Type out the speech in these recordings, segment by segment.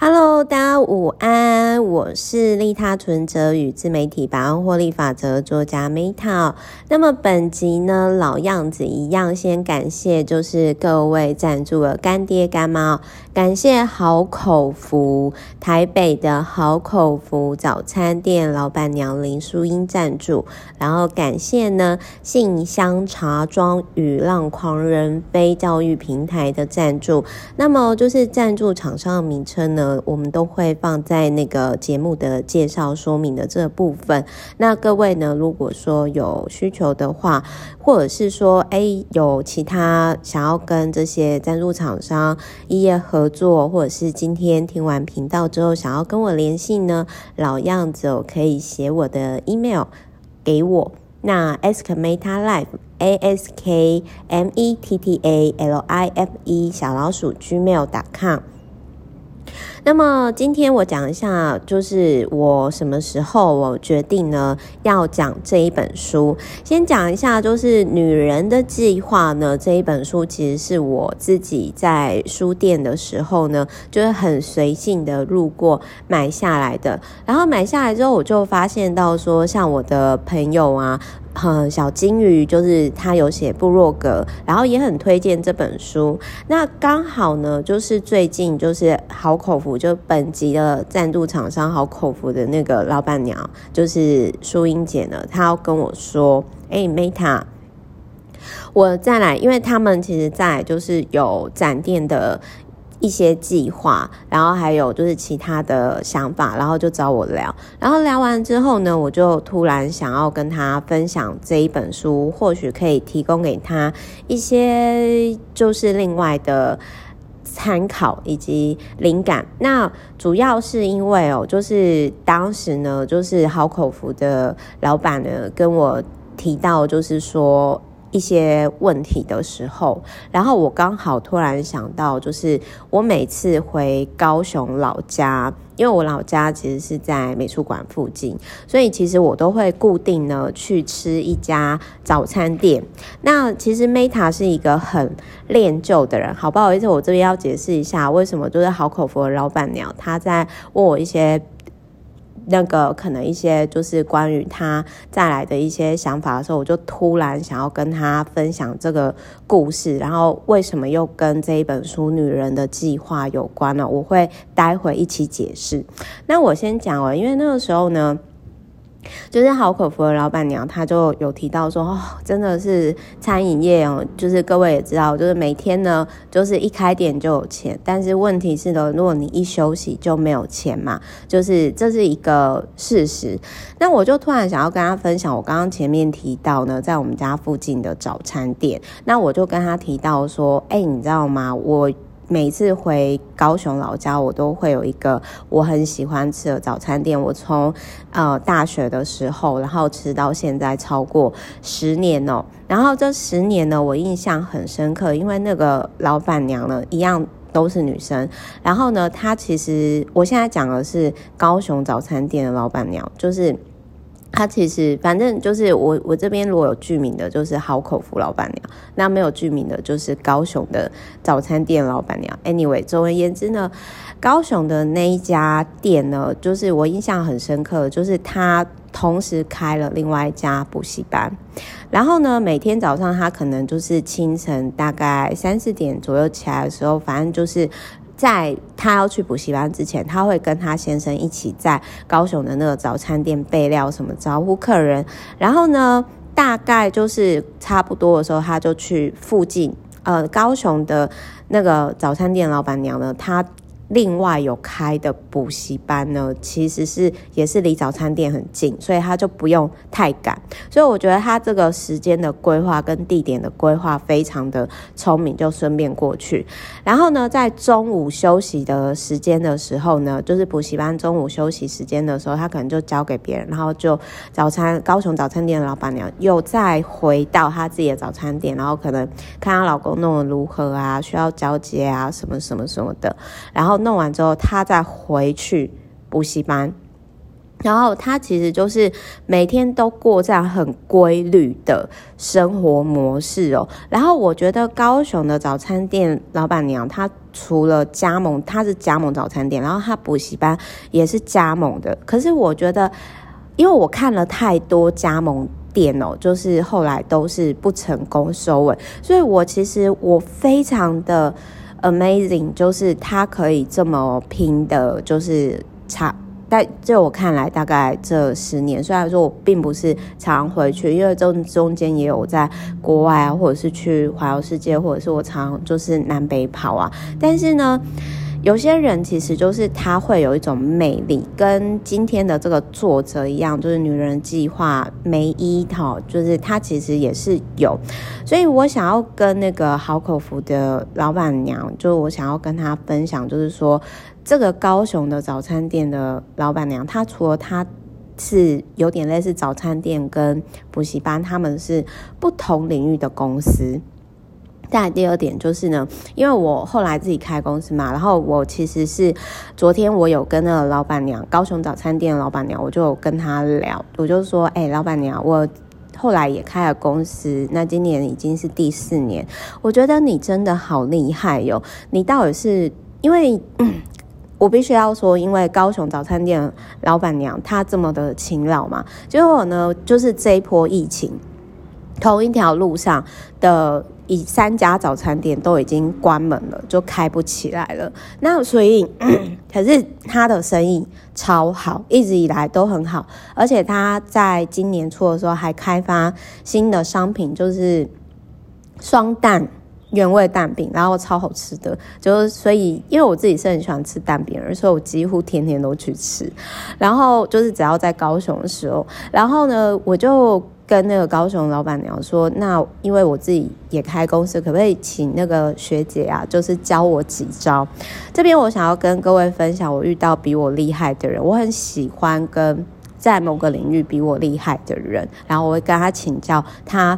Hello，大家午安，我是利他存折与自媒体百万获利法则作家 Meta。那么本集呢，老样子一样，先感谢就是各位赞助的干爹干妈，感谢好口福台北的好口福早餐店老板娘林淑英赞助，然后感谢呢信箱茶庄与浪狂人非教育平台的赞助。那么就是赞助厂商的名称呢，我们都会放在那个节目的介绍说明的这部分。那各位呢，如果说有需求的话，或者是说，哎，有其他想要跟这些赞助厂商一夜合作，或者是今天听完频道之后想要跟我联系呢，老样子，我可以写我的 email 给我。那 ask meta life a s k m e t t a l i f e 小老鼠 gmail.com。那么今天我讲一下，就是我什么时候我决定呢要讲这一本书。先讲一下，就是《女人的计划》呢这一本书，其实是我自己在书店的时候呢，就是很随性的路过买下来的。然后买下来之后，我就发现到说，像我的朋友啊。嗯，小金鱼就是他有写部落格，然后也很推荐这本书。那刚好呢，就是最近就是好口福，就本集的赞助厂商好口福的那个老板娘，就是淑英姐呢，她要跟我说：“哎，Meta，我再来，因为他们其实在就是有展店的。”一些计划，然后还有就是其他的想法，然后就找我聊，然后聊完之后呢，我就突然想要跟他分享这一本书，或许可以提供给他一些就是另外的参考以及灵感。那主要是因为哦，就是当时呢，就是好口福的老板呢跟我提到，就是说。一些问题的时候，然后我刚好突然想到，就是我每次回高雄老家，因为我老家其实是在美术馆附近，所以其实我都会固定呢去吃一家早餐店。那其实 Meta 是一个很恋旧的人，好不好意思，我这边要解释一下，为什么就是好口福的老板娘她在问我一些。那个可能一些就是关于他再来的一些想法的时候，我就突然想要跟他分享这个故事，然后为什么又跟这一本书《女人的计划》有关呢？我会待会一起解释。那我先讲哦，因为那个时候呢。就是好口福的老板娘，她就有提到说，哦，真的是餐饮业哦，就是各位也知道，就是每天呢，就是一开店就有钱，但是问题是呢，如果你一休息就没有钱嘛，就是这是一个事实。那我就突然想要跟他分享，我刚刚前面提到呢，在我们家附近的早餐店，那我就跟他提到说，哎，你知道吗？我。每次回高雄老家，我都会有一个我很喜欢吃的早餐店。我从呃大学的时候，然后吃到现在超过十年哦。然后这十年呢，我印象很深刻，因为那个老板娘呢，一样都是女生。然后呢，她其实我现在讲的是高雄早餐店的老板娘，就是。他其实反正就是我我这边如果有剧名的，就是好口福老板娘；那没有剧名的，就是高雄的早餐店老板娘。Anyway，总而言之呢，高雄的那一家店呢，就是我印象很深刻，就是他同时开了另外一家补习班，然后呢，每天早上他可能就是清晨大概三四点左右起来的时候，反正就是。在他要去补习班之前，他会跟他先生一起在高雄的那个早餐店备料，什么招呼客人。然后呢，大概就是差不多的时候，他就去附近，呃，高雄的那个早餐店老板娘呢，她。另外有开的补习班呢，其实是也是离早餐店很近，所以他就不用太赶。所以我觉得他这个时间的规划跟地点的规划非常的聪明，就顺便过去。然后呢，在中午休息的时间的时候呢，就是补习班中午休息时间的时候，他可能就交给别人，然后就早餐高雄早餐店的老板娘又再回到他自己的早餐店，然后可能看她老公弄得如何啊，需要交接啊，什么什么什么的，然后。弄完之后，他再回去补习班，然后他其实就是每天都过这样很规律的生活模式哦。然后我觉得高雄的早餐店老板娘，她除了加盟，她是加盟早餐店，然后她补习班也是加盟的。可是我觉得，因为我看了太多加盟店哦，就是后来都是不成功收尾，所以我其实我非常的 amazing，就是他可以这么拼的，就是差。但在我看来，大概这十年，虽然说我并不是常回去，因为中中间也有在国外啊，或者是去环游世界，或者是我常就是南北跑啊。但是呢，有些人其实就是他会有一种魅力，跟今天的这个作者一样，就是女人计划梅伊哈，就是他其实也是有。所以我想要跟那个好口福的老板娘，就是我想要跟她分享，就是说。这个高雄的早餐店的老板娘，她除了她是有点类似早餐店跟补习班，他们是不同领域的公司。再来第二点就是呢，因为我后来自己开公司嘛，然后我其实是昨天我有跟那个老板娘，高雄早餐店老板娘，我就跟她聊，我就说，哎，老板娘，我后来也开了公司，那今年已经是第四年，我觉得你真的好厉害哟，你到底是因为。我必须要说，因为高雄早餐店老板娘她这么的勤劳嘛，结果呢，就是这一波疫情，同一条路上的以三家早餐店都已经关门了，就开不起来了。那所以，可是他的生意超好，一直以来都很好，而且他在今年初的时候还开发新的商品，就是双蛋。原味蛋饼，然后超好吃的，就是所以，因为我自己是很喜欢吃蛋饼，所以我几乎天天都去吃。然后就是只要在高雄的时候，然后呢，我就跟那个高雄老板娘说，那因为我自己也开公司，可不可以请那个学姐啊，就是教我几招？这边我想要跟各位分享，我遇到比我厉害的人，我很喜欢跟在某个领域比我厉害的人，然后我会跟他请教他。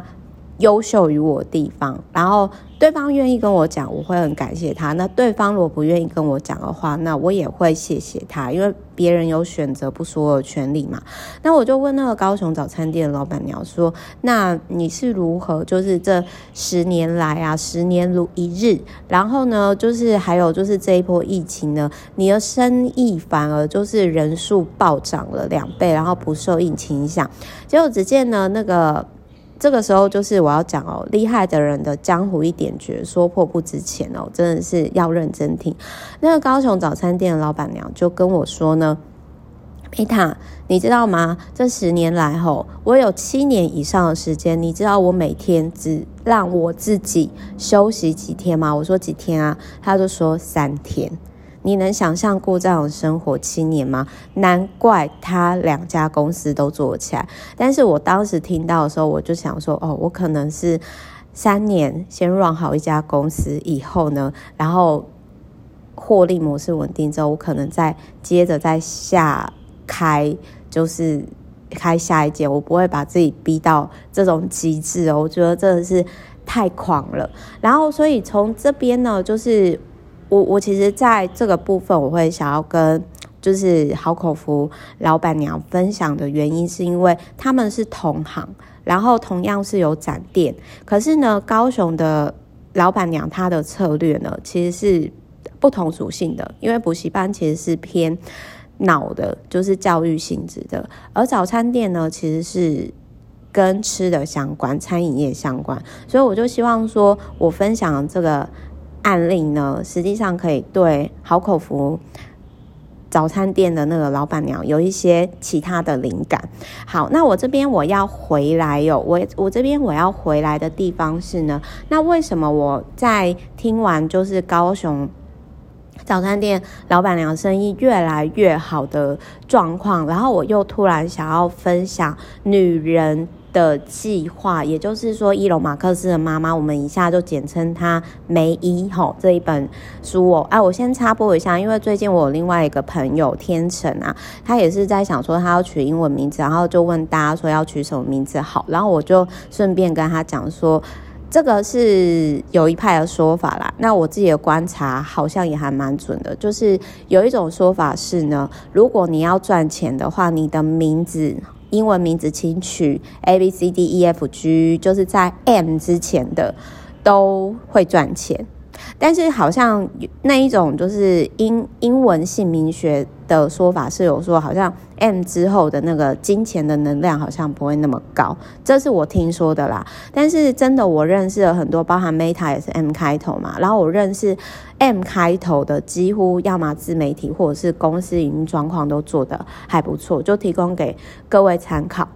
优秀于我的地方，然后对方愿意跟我讲，我会很感谢他。那对方如果不愿意跟我讲的话，那我也会谢谢他，因为别人有选择不说的权利嘛。那我就问那个高雄早餐店的老板娘说：“那你是如何？就是这十年来啊，十年如一日，然后呢，就是还有就是这一波疫情呢，你的生意反而就是人数暴涨了两倍，然后不受疫情影响。结果只见呢那个。”这个时候就是我要讲哦，厉害的人的江湖一点诀，说破不值钱哦，真的是要认真听。那个高雄早餐店的老板娘就跟我说呢，贝塔，你知道吗？这十年来吼，我有七年以上的时间，你知道我每天只让我自己休息几天吗？我说几天啊？他就说三天。你能想象过这样的生活七年吗？难怪他两家公司都做起来。但是我当时听到的时候，我就想说，哦，我可能是三年先 run 好一家公司以后呢，然后获利模式稳定之后，我可能再接着再下开，就是开下一间。我不会把自己逼到这种极致哦，我觉得真的是太狂了。然后，所以从这边呢，就是。我我其实在这个部分，我会想要跟就是好口福老板娘分享的原因，是因为他们是同行，然后同样是有展店，可是呢，高雄的老板娘她的策略呢，其实是不同属性的，因为补习班其实是偏脑的，就是教育性质的，而早餐店呢，其实是跟吃的相关，餐饮业相关，所以我就希望说我分享这个。案例呢，实际上可以对好口福早餐店的那个老板娘有一些其他的灵感。好，那我这边我要回来哟，我我这边我要回来的地方是呢，那为什么我在听完就是高雄早餐店老板娘生意越来越好的状况，然后我又突然想要分享女人的计划，也就是说，伊隆马克斯的妈妈，我们一下就简称她梅伊吼这一本书哦。哎，我先插播一下，因为最近我有另外一个朋友天成啊，他也是在想说他要取英文名字，然后就问大家说要取什么名字好，然后我就顺便跟他讲说。这个是有一派的说法啦。那我自己的观察好像也还蛮准的，就是有一种说法是呢，如果你要赚钱的话，你的名字英文名字请取 A B C D E F G，就是在 M 之前的都会赚钱。但是好像那一种就是英英文姓名学的说法是有说，好像 M 之后的那个金钱的能量好像不会那么高，这是我听说的啦。但是真的我认识了很多，包含 Meta 也是 M 开头嘛，然后我认识 M 开头的几乎要么自媒体或者是公司营运状况都做得还不错，就提供给各位参考。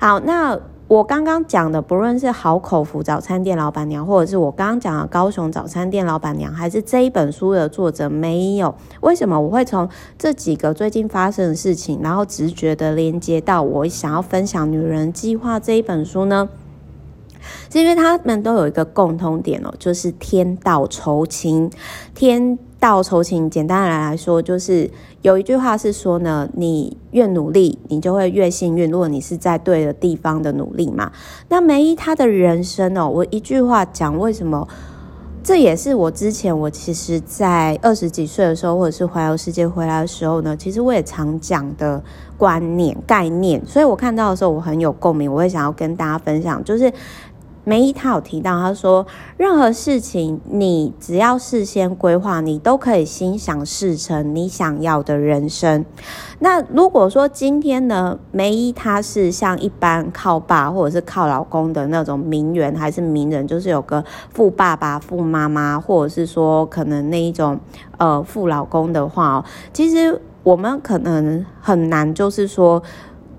好，那。我刚刚讲的，不论是好口福早餐店老板娘，或者是我刚刚讲的高雄早餐店老板娘，还是这一本书的作者，没有为什么我会从这几个最近发生的事情，然后直觉的连接到我想要分享《女人计划》这一本书呢？是因为他们都有一个共通点哦，就是天道酬勤，天。道酬勤，简单的来说，就是有一句话是说呢，你越努力，你就会越幸运。如果你是在对的地方的努力嘛，那梅姨她的人生哦，我一句话讲，为什么？这也是我之前我其实，在二十几岁的时候，或者是环游世界回来的时候呢，其实我也常讲的观念概念，所以我看到的时候，我很有共鸣，我会想要跟大家分享，就是。梅姨她有提到，她说任何事情你只要事先规划，你都可以心想事成，你想要的人生。那如果说今天呢，梅姨她是像一般靠爸或者是靠老公的那种名媛还是名人，就是有个富爸爸、富妈妈，或者是说可能那一种呃富老公的话，其实我们可能很难，就是说。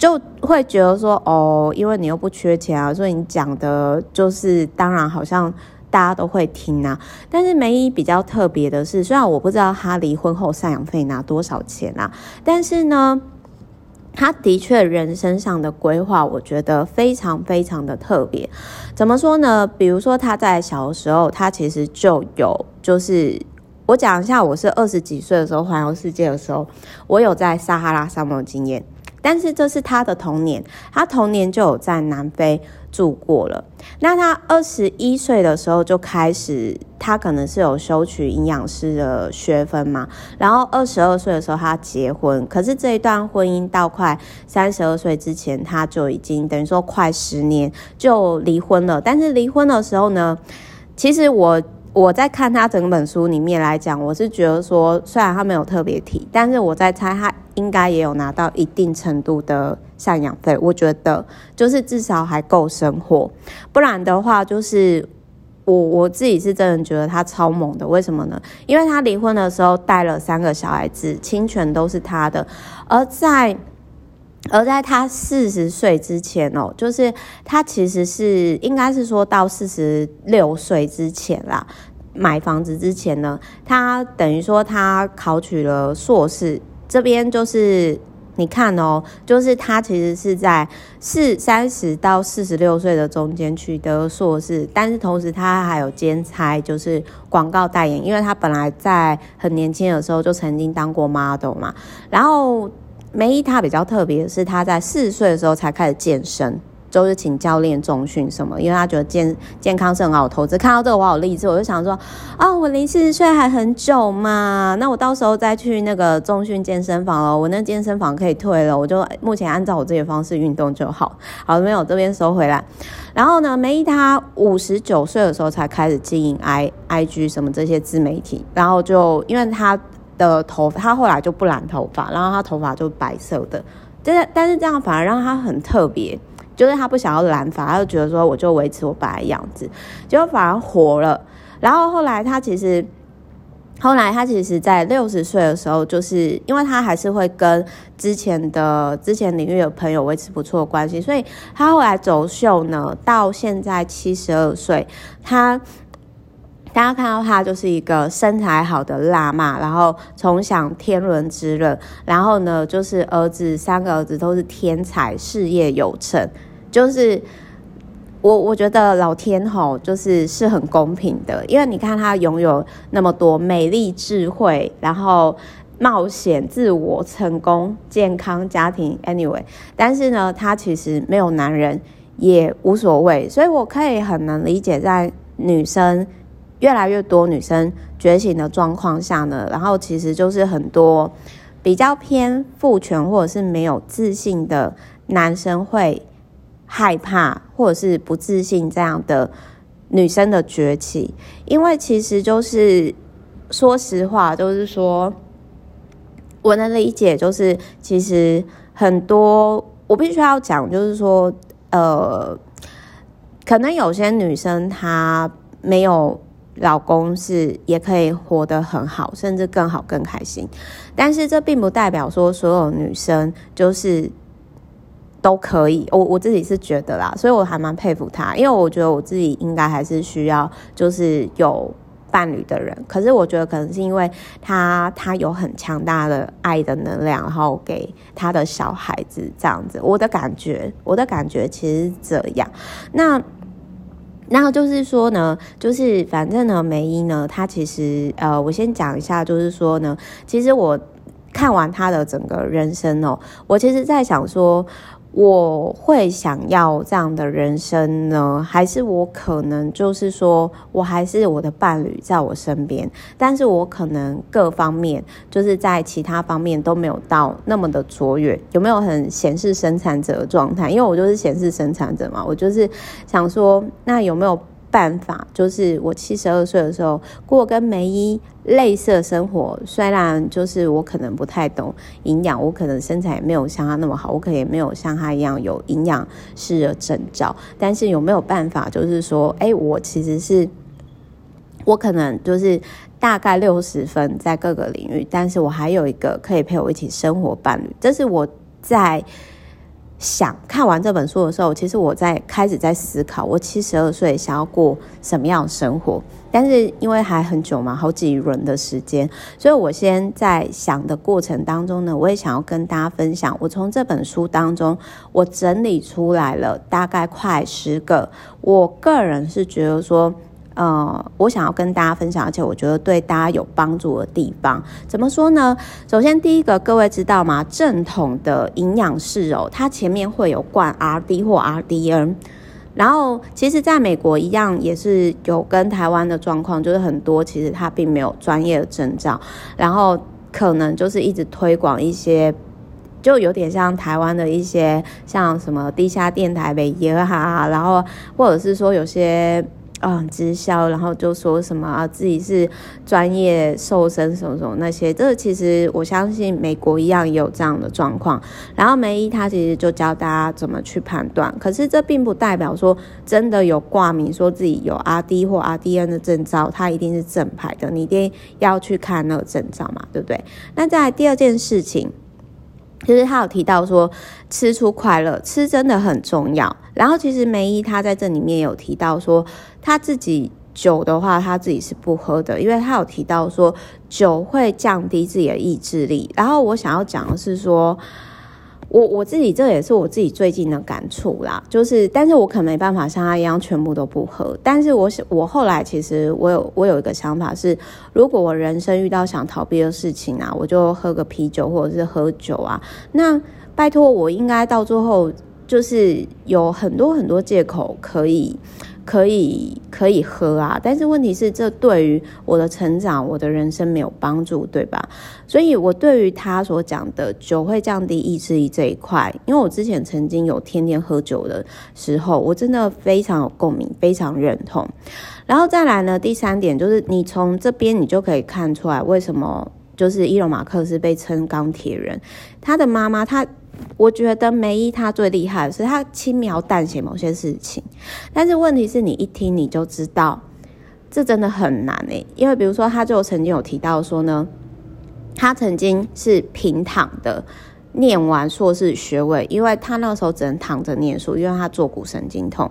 就会觉得说哦，因为你又不缺钱啊，所以你讲的就是当然好像大家都会听啊。但是梅姨比较特别的是，虽然我不知道她离婚后赡养费拿多少钱啊，但是呢，他的确人生上的规划，我觉得非常非常的特别。怎么说呢？比如说他在小的时候，他其实就有，就是我讲一下，我是二十几岁的时候环游世界的时候，我有在撒哈拉沙漠的经验。但是这是他的童年，他童年就有在南非住过了。那他二十一岁的时候就开始，他可能是有修取营养师的学分嘛。然后二十二岁的时候他结婚，可是这一段婚姻到快三十二岁之前，他就已经等于说快十年就离婚了。但是离婚的时候呢，其实我。我在看他整本书里面来讲，我是觉得说，虽然他没有特别提，但是我在猜他应该也有拿到一定程度的赡养费。我觉得就是至少还够生活，不然的话，就是我我自己是真的觉得他超猛的。为什么呢？因为他离婚的时候带了三个小孩子，亲权都是他的，而在。而在他四十岁之前哦，就是他其实是应该是说到四十六岁之前啦，买房子之前呢，他等于说他考取了硕士。这边就是你看哦，就是他其实是在四三十到四十六岁的中间取得硕士，但是同时他还有兼差，就是广告代言，因为他本来在很年轻的时候就曾经当过 model 嘛，然后。梅姨她比较特别的是，她在四十岁的时候才开始健身，就是请教练重训什么，因为她觉得健健康是很好投资。看到这个我好励志，我就想说，啊、哦，我离四十岁还很久嘛，那我到时候再去那个重训健身房了，我那健身房可以退了，我就目前按照我自己的方式运动就好。好，没有这边收回来。然后呢，梅姨她五十九岁的时候才开始经营 I I G 什么这些自媒体，然后就因为她。的头发，他后来就不染头发，然后他头发就白色的，但是但是这样反而让他很特别，就是他不想要染发，他就觉得说我就维持我本来样子，结果反而火了。然后后来他其实，后来他其实，在六十岁的时候，就是因为他还是会跟之前的之前领域的朋友维持不错的关系，所以他后来走秀呢，到现在七十二岁，他。大家看到她就是一个身材好的辣妈，然后从小天伦之乐，然后呢，就是儿子三个儿子都是天才，事业有成。就是我我觉得老天吼就是是很公平的，因为你看他拥有那么多美丽、智慧，然后冒险、自我、成功、健康、家庭，anyway，但是呢，他其实没有男人也无所谓，所以我可以很能理解在。女生越来越多女生觉醒的状况下呢，然后其实就是很多比较偏父权或者是没有自信的男生会害怕或者是不自信这样的女生的崛起，因为其实就是说实话，就是说我能理解，就是其实很多我必须要讲，就是说呃。可能有些女生她没有老公是也可以活得很好，甚至更好更开心，但是这并不代表说所有女生就是都可以。我我自己是觉得啦，所以我还蛮佩服她，因为我觉得我自己应该还是需要就是有伴侣的人。可是我觉得可能是因为她她有很强大的爱的能量，然后给她的小孩子这样子。我的感觉，我的感觉其实是这样。那。那就是说呢，就是反正呢，梅姨呢，她其实呃，我先讲一下，就是说呢，其实我看完她的整个人生哦，我其实在想说。我会想要这样的人生呢，还是我可能就是说我还是我的伴侣在我身边，但是我可能各方面就是在其他方面都没有到那么的卓越，有没有很显示生产者的状态？因为我就是显示生产者嘛，我就是想说，那有没有？办法就是我七十二岁的时候过跟梅姨类似的生活，虽然就是我可能不太懂营养，我可能身材也没有像她那么好，我可能也没有像她一样有营养师的证照，但是有没有办法，就是说，哎，我其实是我可能就是大概六十分在各个领域，但是我还有一个可以陪我一起生活伴侣，这是我在。想看完这本书的时候，其实我在开始在思考，我七十二岁想要过什么样的生活。但是因为还很久嘛，好几轮的时间，所以我先在想的过程当中呢，我也想要跟大家分享，我从这本书当中，我整理出来了大概快十个，我个人是觉得说。呃，我想要跟大家分享，而且我觉得对大家有帮助的地方，怎么说呢？首先，第一个，各位知道吗？正统的营养师哦，它前面会有冠 RD 或 RDN，然后其实在美国一样也是有跟台湾的状况，就是很多其实他并没有专业的证照，然后可能就是一直推广一些，就有点像台湾的一些像什么地下电台北耶哈，然后或者是说有些。嗯，直销，然后就说什么啊，自己是专业瘦身什么什么那些，这个其实我相信美国一样也有这样的状况。然后梅姨她其实就教大家怎么去判断，可是这并不代表说真的有挂名说自己有 RD 或 RDN 的证照，他一定是正牌的，你一定要去看那个证照嘛，对不对？那再来第二件事情。就是他有提到说，吃出快乐，吃真的很重要。然后其实梅姨她在这里面有提到说，她自己酒的话，她自己是不喝的，因为她有提到说酒会降低自己的意志力。然后我想要讲的是说。我我自己这也是我自己最近的感触啦，就是，但是我可能没办法像他一样全部都不喝，但是我想，我后来其实我有我有一个想法是，如果我人生遇到想逃避的事情啊，我就喝个啤酒或者是喝酒啊，那拜托我应该到最后就是有很多很多借口可以。可以可以喝啊，但是问题是，这对于我的成长、我的人生没有帮助，对吧？所以，我对于他所讲的酒会降低意志力这一块，因为我之前曾经有天天喝酒的时候，我真的非常有共鸣，非常认同。然后再来呢，第三点就是，你从这边你就可以看出来，为什么就是伊隆马克斯被称钢铁人，他的妈妈他。我觉得梅姨她最厉害的是她轻描淡写某些事情，但是问题是你一听你就知道，这真的很难诶。因为比如说，他就曾经有提到说呢，他曾经是平躺的念完硕士学位，因为他那时候只能躺着念书，因为他坐骨神经痛。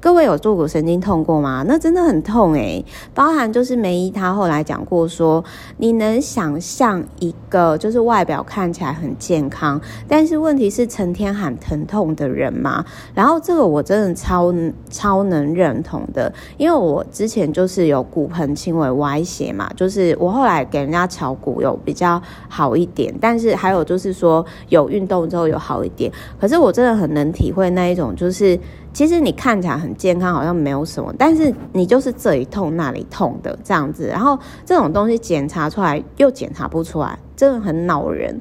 各位有坐骨神经痛过吗？那真的很痛诶，包含就是梅姨她后来讲过说，你能想象一个就是外表看起来很健康，但是问题是成天喊疼痛的人吗？然后这个我真的超超能认同的，因为我之前就是有骨盆轻微歪斜嘛，就是我后来给人家乔骨有比较好一点，但是还有就是说有运动之后有好一点，可是我真的很能体会那一种就是。其实你看起来很健康，好像没有什么，但是你就是这里痛那里痛的这样子，然后这种东西检查出来又检查不出来，真的很恼人。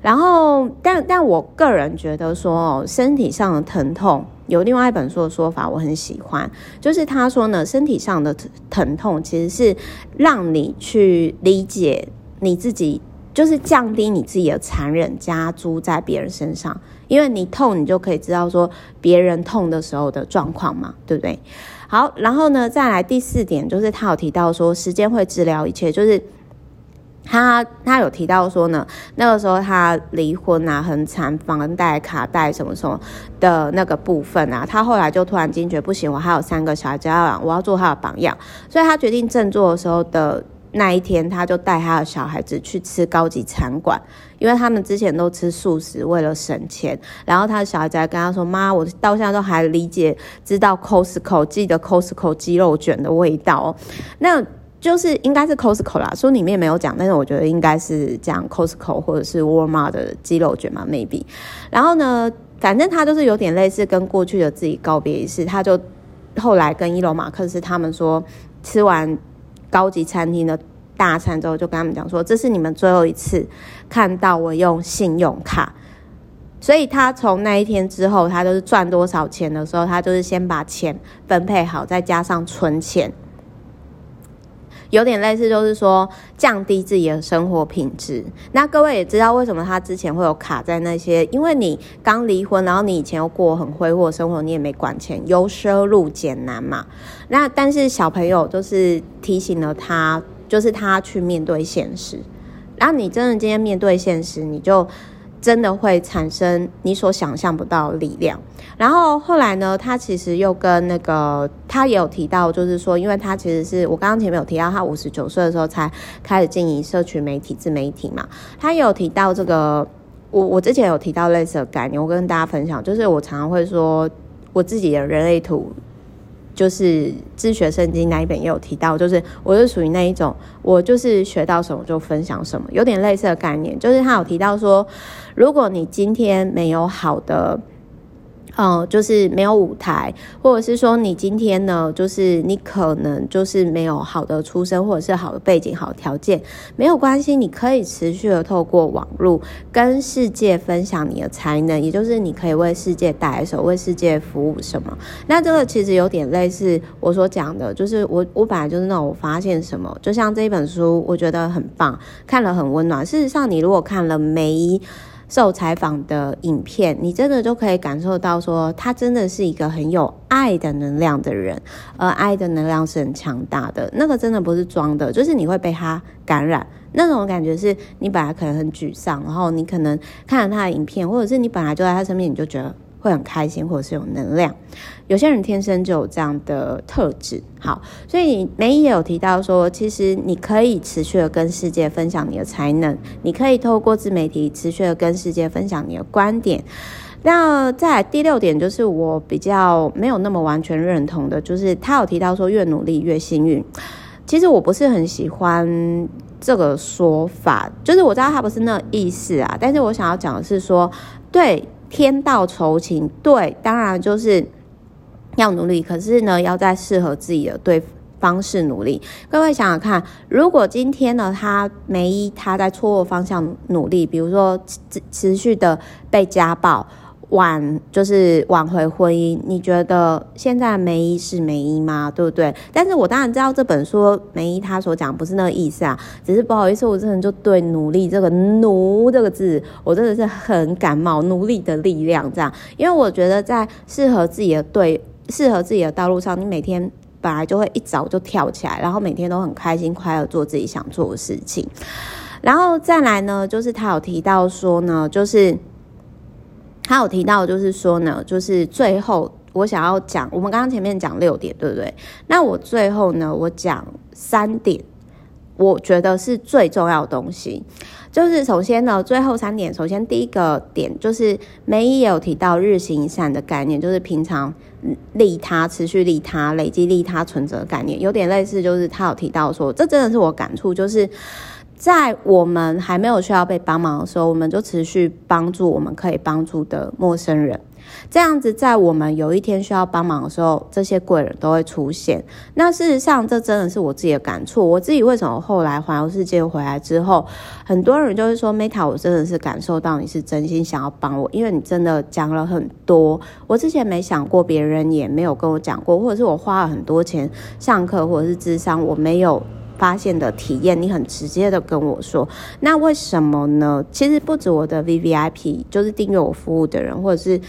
然后，但但我个人觉得说，身体上的疼痛有另外一本书的说法，我很喜欢，就是他说呢，身体上的疼痛其实是让你去理解你自己，就是降低你自己的残忍加诸在别人身上，因为你痛，你就可以知道说别人痛的时候的状况嘛，对不对？好，然后呢，再来第四点，就是他有提到说，时间会治疗一切，就是。他他有提到说呢，那个时候他离婚啊，很惨，房贷、卡贷什么什么的那个部分啊，他后来就突然惊觉，不行，我还有三个小孩，要我要做他的榜样，所以他决定振作的时候的那一天，他就带他的小孩子去吃高级餐馆，因为他们之前都吃素食，为了省钱。然后他的小孩子还跟他说：“妈，我到现在都还理解，知道 Costco 记得 Costco 鸡肉卷的味道。”那。就是应该是 Costco 啦，书里面没有讲，但是我觉得应该是讲 Costco 或者是 Walmart 的鸡肉卷嘛，maybe。然后呢，反正他就是有点类似跟过去的自己告别仪式，他就后来跟伊隆马克斯他们说，吃完高级餐厅的大餐之后，就跟他们讲说，这是你们最后一次看到我用信用卡。所以他从那一天之后，他就是赚多少钱的时候，他就是先把钱分配好，再加上存钱。有点类似，就是说降低自己的生活品质。那各位也知道为什么他之前会有卡在那些，因为你刚离婚，然后你以前又过很挥霍的生活，你也没管钱，由奢入俭难嘛。那但是小朋友就是提醒了他，就是他去面对现实。然后你真的今天面对现实，你就。真的会产生你所想象不到的力量。然后后来呢，他其实又跟那个他也有提到，就是说，因为他其实是我刚刚前面有提到，他五十九岁的时候才开始经营社群媒体自媒体嘛。他也有提到这个，我我之前有提到类似的概念，我跟大家分享，就是我常常会说我自己的人类图。就是自学圣经那一本也有提到，就是我是属于那一种，我就是学到什么就分享什么，有点类似的概念。就是他有提到说，如果你今天没有好的。嗯，就是没有舞台，或者是说你今天呢，就是你可能就是没有好的出身，或者是好的背景、好条件，没有关系，你可以持续的透过网络跟世界分享你的才能，也就是你可以为世界带来什么，为世界服务什么。那这个其实有点类似我所讲的，就是我我本来就是那种发现什么，就像这一本书，我觉得很棒，看了很温暖。事实上，你如果看了每一。受采访的影片，你真的就可以感受到说，他真的是一个很有爱的能量的人，而爱的能量是很强大的。那个真的不是装的，就是你会被他感染。那种感觉是你本来可能很沮丧，然后你可能看了他的影片，或者是你本来就在他身边，你就觉得。会很开心，或者是有能量。有些人天生就有这样的特质。好，所以梅姨也有提到说，其实你可以持续的跟世界分享你的才能，你可以透过自媒体持续的跟世界分享你的观点。那在第六点，就是我比较没有那么完全认同的，就是他有提到说，越努力越幸运。其实我不是很喜欢这个说法，就是我知道他不是那意思啊，但是我想要讲的是说，对。天道酬勤，对，当然就是要努力，可是呢，要在适合自己的对方式努力。各位想想看，如果今天呢，他梅姨他在错误方向努力，比如说持持续的被家暴。挽就是挽回婚姻，你觉得现在梅姨是梅姨吗？对不对？但是我当然知道这本书梅姨她所讲不是那个意思啊，只是不好意思，我真的就对努力这个努这个字，我真的是很感冒。努力的力量这样，因为我觉得在适合自己的对适合自己的道路上，你每天本来就会一早就跳起来，然后每天都很开心快乐做自己想做的事情。然后再来呢，就是他有提到说呢，就是。他有提到，就是说呢，就是最后我想要讲，我们刚刚前面讲六点，对不对？那我最后呢，我讲三点，我觉得是最重要的东西。就是首先呢，最后三点，首先第一个点就是梅姨也有提到日行一善的概念，就是平常利他、持续利他、累积利他存折的概念，有点类似，就是他有提到说，这真的是我感触，就是。在我们还没有需要被帮忙的时候，我们就持续帮助我们可以帮助的陌生人。这样子，在我们有一天需要帮忙的时候，这些贵人都会出现。那事实上，这真的是我自己的感触。我自己为什么后来环游世界回来之后，很多人就会说：“Meta，我真的是感受到你是真心想要帮我，因为你真的讲了很多，我之前没想过，别人也没有跟我讲过，或者是我花了很多钱上课或者是智商，我没有。”发现的体验，你很直接的跟我说，那为什么呢？其实不止我的 VVIP，就是订阅我服务的人，或者是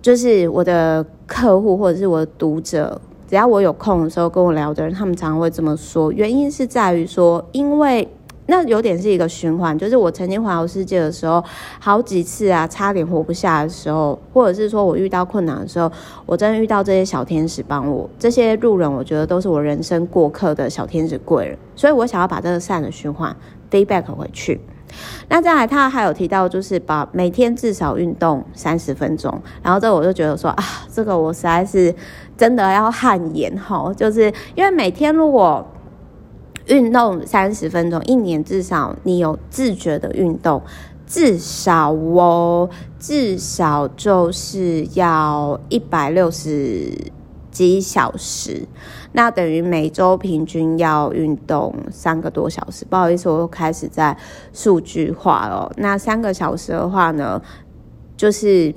就是我的客户，或者是我的读者，只要我有空的时候跟我聊的人，他们常常会这么说。原因是在于说，因为。那有点是一个循环，就是我曾经环游世界的时候，好几次啊，差点活不下的时候，或者是说我遇到困难的时候，我真的遇到这些小天使帮我，这些路人，我觉得都是我人生过客的小天使贵人，所以我想要把这个善的循环 feedback 回去。那再来，他还有提到，就是把每天至少运动三十分钟，然后这我就觉得说啊，这个我实在是真的要汗颜哈，就是因为每天如果。运动三十分钟，一年至少你有自觉的运动，至少哦，至少就是要一百六十几小时，那等于每周平均要运动三个多小时。不好意思，我又开始在数据化了。那三个小时的话呢，就是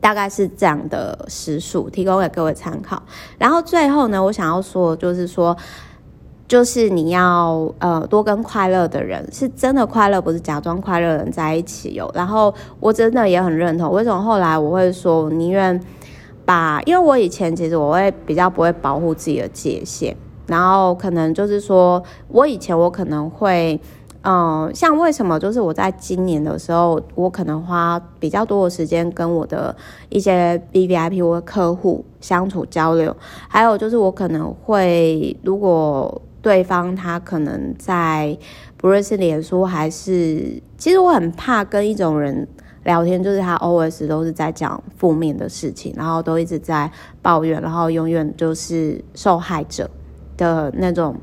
大概是这样的时数，提供给各位参考。然后最后呢，我想要说，就是说。就是你要呃多跟快乐的人，是真的快乐，不是假装快乐的人在一起哟。然后我真的也很认同，为什么后来我会说宁愿把，因为我以前其实我会比较不会保护自己的界限，然后可能就是说我以前我可能会嗯、像为什么就是我在今年的时候，我可能花比较多的时间跟我的一些 VVIP 或客户相处交流，还有就是我可能会如果。对方他可能在不论是脸书还是，其实我很怕跟一种人聊天，就是他 always 都是在讲负面的事情，然后都一直在抱怨，然后永远就是受害者的那种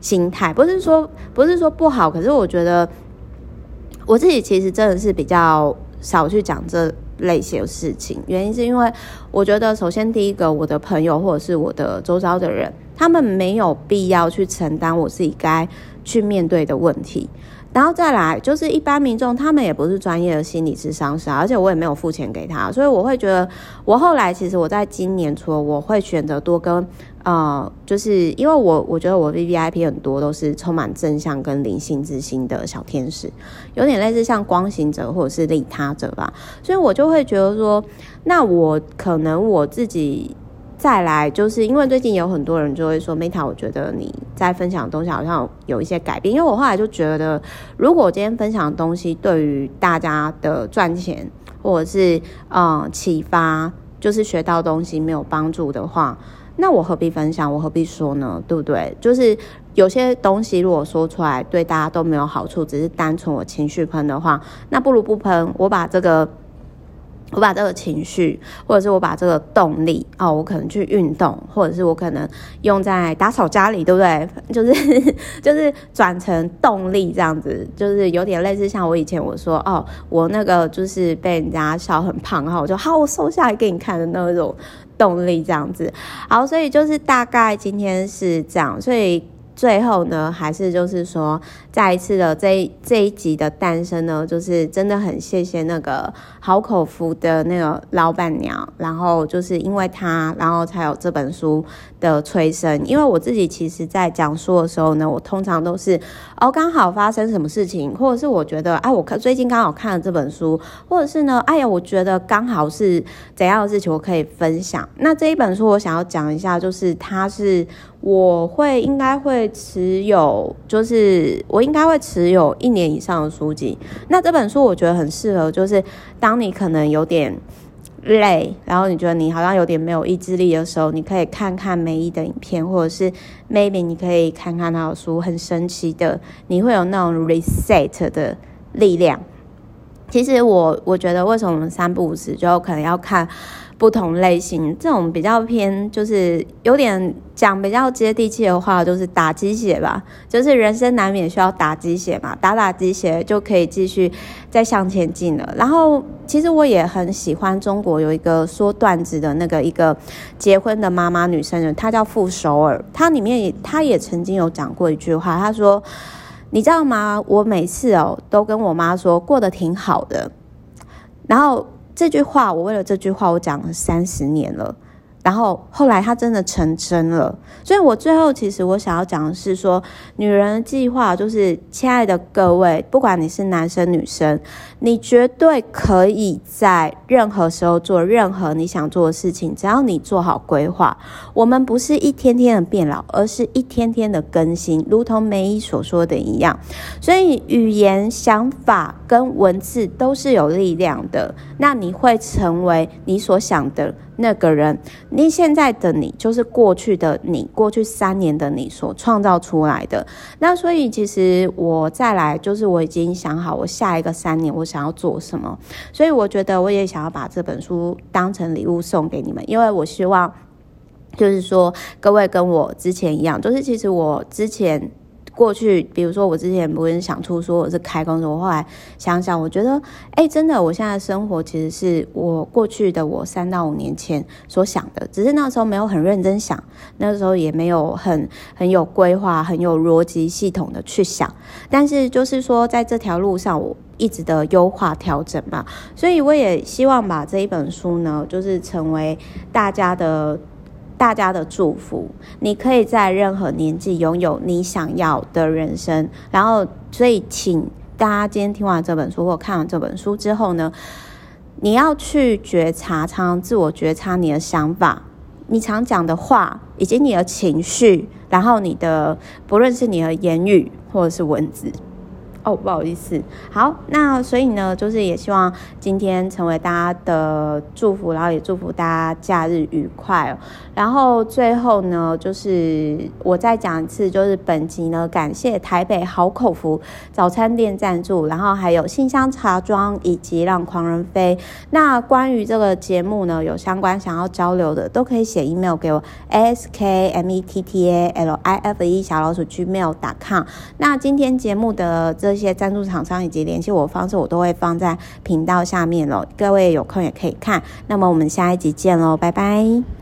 心态。不是说不是说不好，可是我觉得我自己其实真的是比较少去讲这类型的事情，原因是因为我觉得首先第一个，我的朋友或者是我的周遭的人。他们没有必要去承担我自己该去面对的问题，然后再来就是一般民众，他们也不是专业的心理咨商师，而且我也没有付钱给他，所以我会觉得，我后来其实我在今年除了我会选择多跟呃，就是因为我我觉得我 VVIP 很多都是充满正向跟灵性之心的小天使，有点类似像光行者或者是利他者吧，所以我就会觉得说，那我可能我自己。再来，就是因为最近有很多人就会说，Meta，我觉得你在分享的东西好像有一些改变。因为我后来就觉得，如果今天分享的东西对于大家的赚钱或者是嗯启发，就是学到东西没有帮助的话，那我何必分享？我何必说呢？对不对？就是有些东西如果说出来对大家都没有好处，只是单纯我情绪喷的话，那不如不喷。我把这个。我把这个情绪，或者是我把这个动力哦，我可能去运动，或者是我可能用在打扫家里，对不对？就是 就是转成动力这样子，就是有点类似像我以前我说哦，我那个就是被人家笑很胖，然后我就 好，我瘦下来给你看的那种动力这样子。好，所以就是大概今天是这样，所以。最后呢，还是就是说，再一次的这一这一集的诞生呢，就是真的很谢谢那个好口福的那个老板娘，然后就是因为她，然后才有这本书的催生。因为我自己其实，在讲书的时候呢，我通常都是哦，刚好发生什么事情，或者是我觉得哎，我看最近刚好看了这本书，或者是呢，哎呀，我觉得刚好是怎样的事情，我可以分享。那这一本书，我想要讲一下，就是它是。我会应该会持有，就是我应该会持有一年以上的书籍。那这本书我觉得很适合，就是当你可能有点累，然后你觉得你好像有点没有意志力的时候，你可以看看梅姨的影片，或者是 maybe 你可以看看他的书，很神奇的，你会有那种 reset 的力量。其实我我觉得为什么我们三不五时就可能要看。不同类型，这种比较偏就是有点讲比较接地气的话，就是打鸡血吧，就是人生难免需要打鸡血嘛，打打鸡血就可以继续再向前进了。然后其实我也很喜欢中国有一个说段子的那个一个结婚的妈妈女生人，她叫傅首尔，她里面也她也曾经有讲过一句话，她说：“你知道吗？我每次哦都跟我妈说过得挺好的。”然后。这句话，我为了这句话，我讲了三十年了。然后后来他真的成真了，所以我最后其实我想要讲的是说，女人计划就是，亲爱的各位，不管你是男生女生，你绝对可以在任何时候做任何你想做的事情，只要你做好规划。我们不是一天天的变老，而是一天天的更新，如同梅姨所说的一样。所以语言、想法跟文字都是有力量的，那你会成为你所想的。那个人，你现在的你就是过去的你，过去三年的你所创造出来的。那所以，其实我再来，就是我已经想好，我下一个三年我想要做什么。所以，我觉得我也想要把这本书当成礼物送给你们，因为我希望，就是说各位跟我之前一样，就是其实我之前。过去，比如说我之前不是想出说我是开公司，我后来想想，我觉得，哎，真的，我现在的生活其实是我过去的我三到五年前所想的，只是那时候没有很认真想，那时候也没有很很有规划、很有逻辑系统的去想，但是就是说，在这条路上，我一直的优化调整嘛，所以我也希望把这一本书呢，就是成为大家的。大家的祝福，你可以在任何年纪拥有你想要的人生。然后，所以请大家今天听完这本书或看完这本书之后呢，你要去觉察，常自我觉察你的想法，你常讲的话，以及你的情绪，然后你的不论是你的言语或者是文字。哦，不好意思。好，那所以呢，就是也希望今天成为大家的祝福，然后也祝福大家假日愉快哦。然后最后呢，就是我再讲一次，就是本集呢，感谢台北好口福早餐店赞助，然后还有信箱茶庄以及让狂人飞。那关于这个节目呢，有相关想要交流的，都可以写 email 给我 s k m e t t a l i f e 小老鼠 gmail.com。那今天节目的这这些赞助厂商以及联系我方式，我都会放在频道下面了。各位有空也可以看。那么我们下一集见喽，拜拜。